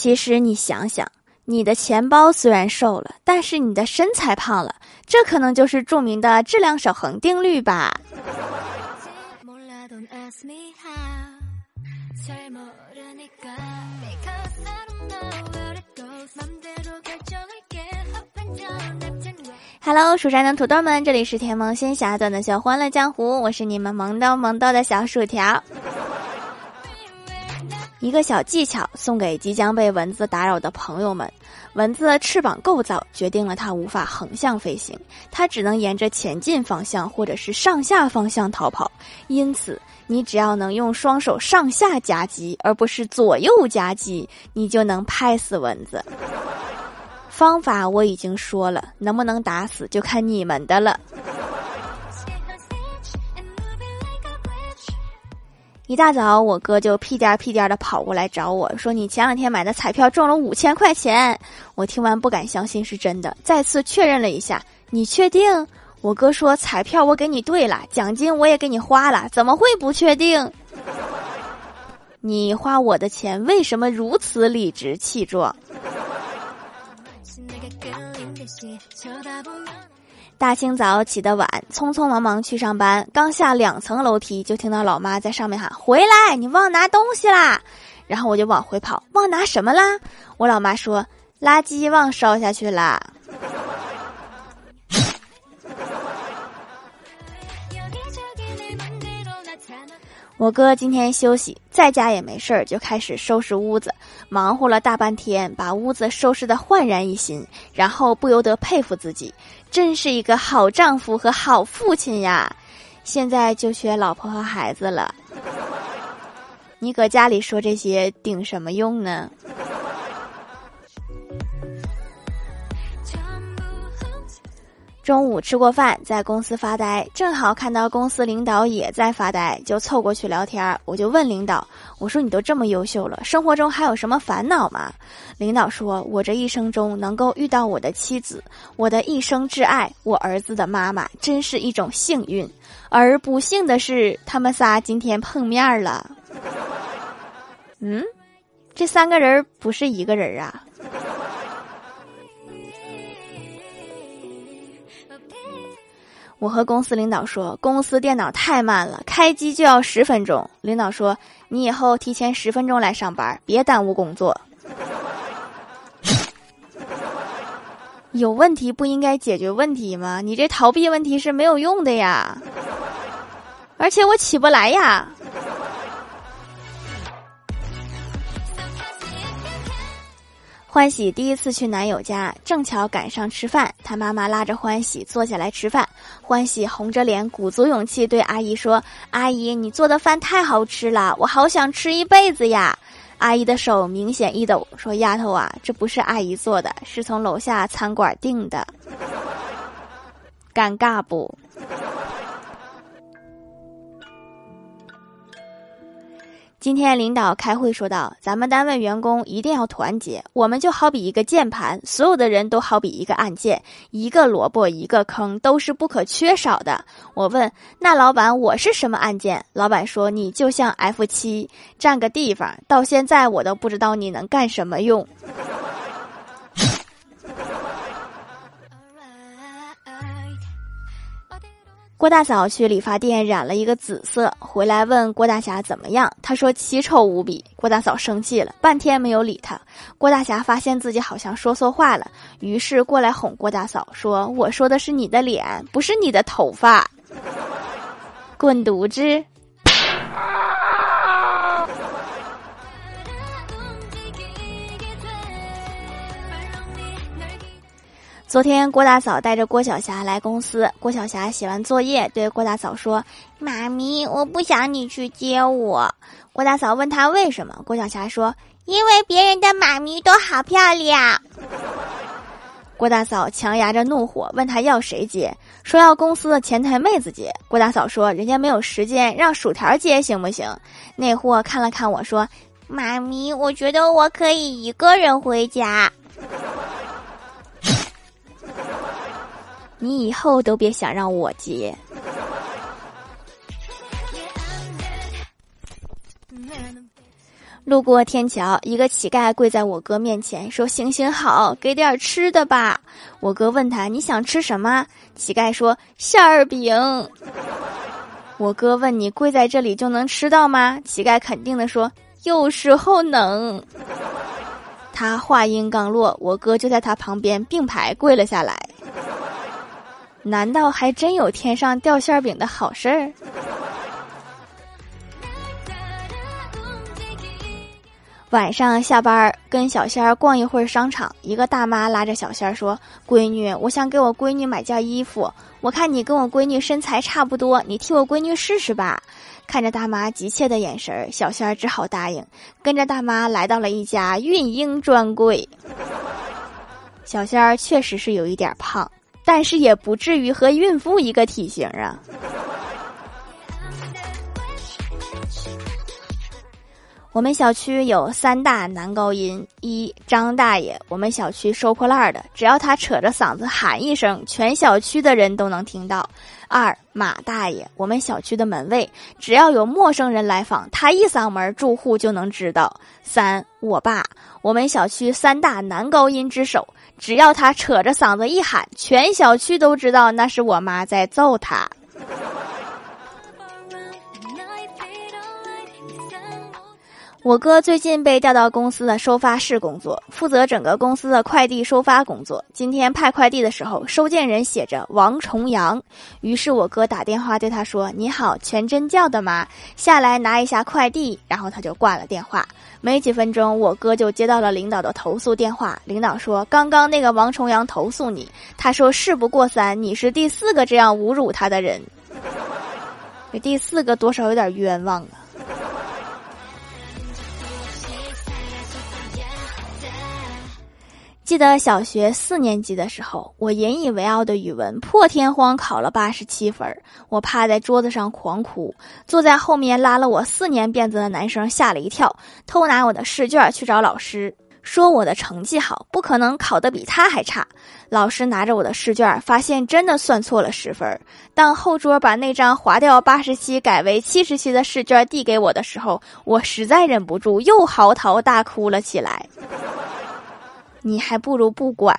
其实你想想，你的钱包虽然瘦了，但是你的身材胖了，这可能就是著名的质量守恒定律吧。Hello，蜀山的土豆们，这里是甜萌仙侠段的小欢乐江湖，我是你们萌逗萌逗的小薯条。一个小技巧送给即将被蚊子打扰的朋友们：蚊子的翅膀构造决定了它无法横向飞行，它只能沿着前进方向或者是上下方向逃跑。因此，你只要能用双手上下夹击，而不是左右夹击，你就能拍死蚊子。方法我已经说了，能不能打死就看你们的了。一大早，我哥就屁颠屁颠的跑过来找我说：“你前两天买的彩票中了五千块钱。”我听完不敢相信是真的，再次确认了一下：“你确定？”我哥说：“彩票我给你兑了，奖金我也给你花了，怎么会不确定？”你花我的钱为什么如此理直气壮？大清早起得晚，匆匆忙忙去上班，刚下两层楼梯，就听到老妈在上面喊：“回来，你忘拿东西啦！”然后我就往回跑，忘拿什么啦？我老妈说：“垃圾忘烧下去啦。”我哥今天休息，在家也没事儿，就开始收拾屋子，忙活了大半天，把屋子收拾得焕然一新，然后不由得佩服自己，真是一个好丈夫和好父亲呀！现在就缺老婆和孩子了。你搁家里说这些顶什么用呢？中午吃过饭，在公司发呆，正好看到公司领导也在发呆，就凑过去聊天。我就问领导：“我说你都这么优秀了，生活中还有什么烦恼吗？”领导说：“我这一生中能够遇到我的妻子，我的一生挚爱，我儿子的妈妈，真是一种幸运。而不幸的是，他们仨今天碰面了。嗯，这三个人不是一个人啊。”我和公司领导说，公司电脑太慢了，开机就要十分钟。领导说，你以后提前十分钟来上班，别耽误工作。有问题不应该解决问题吗？你这逃避问题是没有用的呀，而且我起不来呀。欢喜第一次去男友家，正巧赶上吃饭，他妈妈拉着欢喜坐下来吃饭。欢喜红着脸，鼓足勇气对阿姨说：“阿姨，你做的饭太好吃了，我好想吃一辈子呀！”阿姨的手明显一抖，说：“丫头啊，这不是阿姨做的，是从楼下餐馆订的。”尴尬不？今天领导开会说到：“咱们单位员工一定要团结，我们就好比一个键盘，所有的人都好比一个按键，一个萝卜一个坑都是不可缺少的。”我问：“那老板，我是什么按键？”老板说：“你就像 F 七，占个地方。到现在我都不知道你能干什么用。”郭大嫂去理发店染了一个紫色，回来问郭大侠怎么样，他说奇丑无比。郭大嫂生气了，半天没有理他。郭大侠发现自己好像说错话了，于是过来哄郭大嫂说：“我说的是你的脸，不是你的头发。”滚犊子！昨天郭大嫂带着郭晓霞来公司，郭晓霞写完作业对郭大嫂说：“妈咪，我不想你去接我。”郭大嫂问他为什么，郭晓霞说：“因为别人的妈咪都好漂亮。”郭大嫂强压着怒火问他要谁接，说要公司的前台妹子接。郭大嫂说：“人家没有时间，让薯条接行不行？”那货看了看我说：“妈咪，我觉得我可以一个人回家。”你以后都别想让我接。路过天桥，一个乞丐跪在我哥面前说：“行行好，给点吃的吧。”我哥问他：“你想吃什么？”乞丐说：“馅儿饼。”我哥问：“你跪在这里就能吃到吗？”乞丐肯定的说：“有时候能。”他话音刚落，我哥就在他旁边并排跪了下来。难道还真有天上掉馅饼的好事儿？晚上下班跟小仙儿逛一会儿商场，一个大妈拉着小仙儿说：“闺女，我想给我闺女买件衣服，我看你跟我闺女身材差不多，你替我闺女试试吧。”看着大妈急切的眼神，小仙儿只好答应，跟着大妈来到了一家孕婴专柜。小仙儿确实是有一点胖，但是也不至于和孕妇一个体型啊。我们小区有三大男高音：一张大爷，我们小区收破烂的，只要他扯着嗓子喊一声，全小区的人都能听到；二马大爷，我们小区的门卫，只要有陌生人来访，他一嗓门，住户就能知道；三我爸，我们小区三大男高音之首，只要他扯着嗓子一喊，全小区都知道那是我妈在揍他。我哥最近被调到公司的收发室工作，负责整个公司的快递收发工作。今天派快递的时候，收件人写着王重阳，于是我哥打电话对他说：“你好，全真叫的吗？下来拿一下快递。”然后他就挂了电话。没几分钟，我哥就接到了领导的投诉电话。领导说：“刚刚那个王重阳投诉你，他说事不过三，你是第四个这样侮辱他的人。这第四个多少有点冤枉啊。”记得小学四年级的时候，我引以为傲的语文破天荒考了八十七分，我趴在桌子上狂哭。坐在后面拉了我四年辫子的男生吓了一跳，偷拿我的试卷去找老师，说我的成绩好，不可能考得比他还差。老师拿着我的试卷，发现真的算错了十分。当后桌把那张划掉八十七改为七十七的试卷递给我的时候，我实在忍不住又嚎啕大哭了起来。你还不如不管。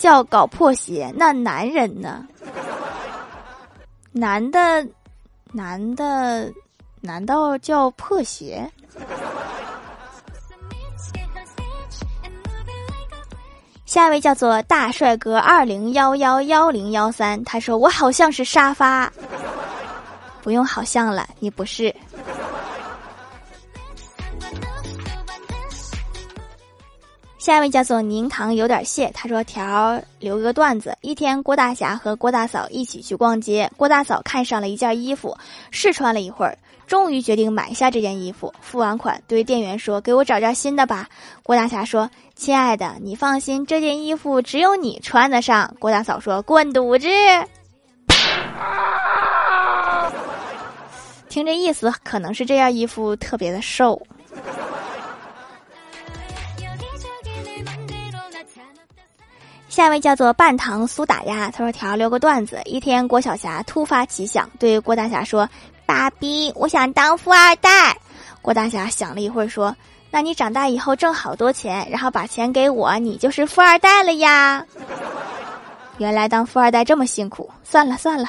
叫搞破鞋，那男人呢？男的，男的，难道叫破鞋？下一位叫做大帅哥二零幺幺幺零幺三，他说我好像是沙发，不用好像了，你不是。下一位叫做宁堂有点谢，他说：“条留个段子。一天，郭大侠和郭大嫂一起去逛街，郭大嫂看上了一件衣服，试穿了一会儿，终于决定买下这件衣服。付完款，对店员说：‘给我找件新的吧。’郭大侠说：‘亲爱的，你放心，这件衣服只有你穿得上。’郭大嫂说：‘滚犊子！’听这意思，可能是这件衣服特别的瘦。”下一位叫做半糖苏打鸭，他说：“条留个段子。一天，郭晓霞突发奇想，对郭大侠说：‘爸比，我想当富二代。’郭大侠想了一会儿，说：‘那你长大以后挣好多钱，然后把钱给我，你就是富二代了呀。’原来当富二代这么辛苦，算了算了。”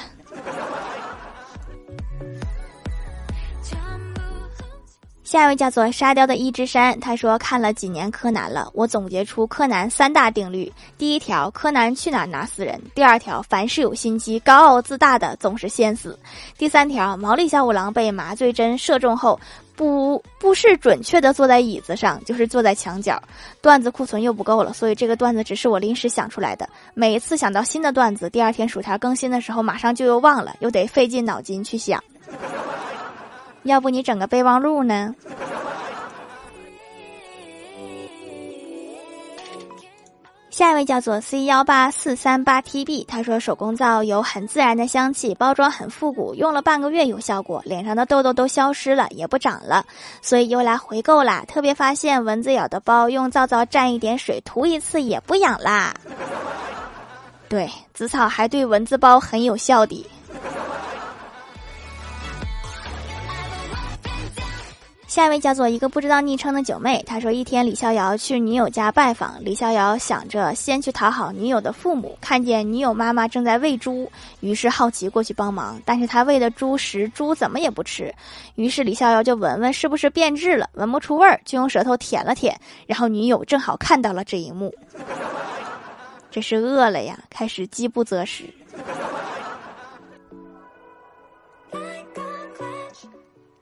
下一位叫做沙雕的一只山，他说看了几年柯南了，我总结出柯南三大定律：第一条，柯南去哪儿拿死人；第二条，凡是有心机、高傲自大的总是先死；第三条，毛利小五郎被麻醉针射中后，不不是准确的坐在椅子上，就是坐在墙角。段子库存又不够了，所以这个段子只是我临时想出来的。每一次想到新的段子，第二天薯条更新的时候，马上就又忘了，又得费尽脑筋去想。要不你整个备忘录呢？下一位叫做 C 幺八四三八 TB，他说手工皂有很自然的香气，包装很复古，用了半个月有效果，脸上的痘痘都消失了，也不长了，所以又来回购啦。特别发现蚊子咬的包，用皂皂蘸一点水涂一次也不痒啦。对，紫草还对蚊子包很有效的。下一位叫做一个不知道昵称的九妹，她说一天李逍遥去女友家拜访，李逍遥想着先去讨好女友的父母，看见女友妈妈正在喂猪，于是好奇过去帮忙，但是他喂的猪食，猪怎么也不吃，于是李逍遥就闻闻是不是变质了，闻不出味儿，就用舌头舔了舔，然后女友正好看到了这一幕，这是饿了呀，开始饥不择食。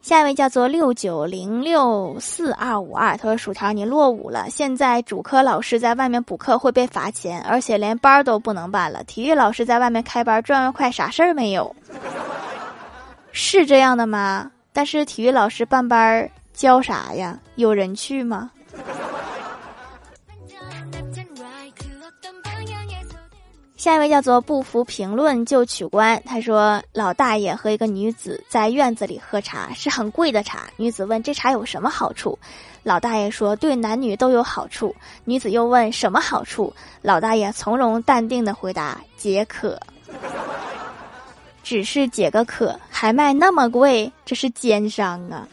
下一位叫做六九零六四二五二，他说：“薯条，你落伍了。现在主科老师在外面补课会被罚钱，而且连班都不能办了。体育老师在外面开班赚外快，啥事儿没有？是这样的吗？但是体育老师办班教啥呀？有人去吗？”下一位叫做不服评论就取关。他说：“老大爷和一个女子在院子里喝茶，是很贵的茶。女子问：这茶有什么好处？老大爷说：对男女都有好处。女子又问：什么好处？老大爷从容淡定的回答：解渴。只是解个渴，还卖那么贵，这是奸商啊！”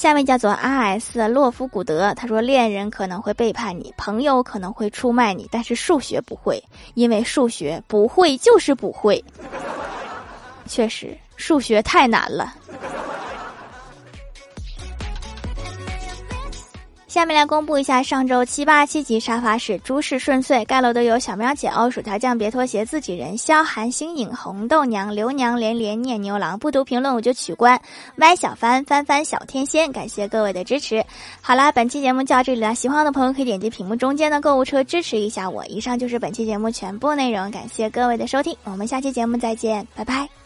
下面叫做 R S 洛夫古德，他说：“恋人可能会背叛你，朋友可能会出卖你，但是数学不会，因为数学不会就是不会。确实，数学太难了。”下面来公布一下上周七八七级沙发是诸事顺遂，盖楼的有小喵姐、欧薯条酱、别拖鞋、自己人、萧寒、星影、红豆娘、刘娘、连连、念牛郎。不读评论我就取关。歪小帆、翻翻、小天仙，感谢各位的支持。好啦，本期节目就到这里了，喜欢的朋友可以点击屏幕中间的购物车支持一下我。以上就是本期节目全部内容，感谢各位的收听，我们下期节目再见，拜拜。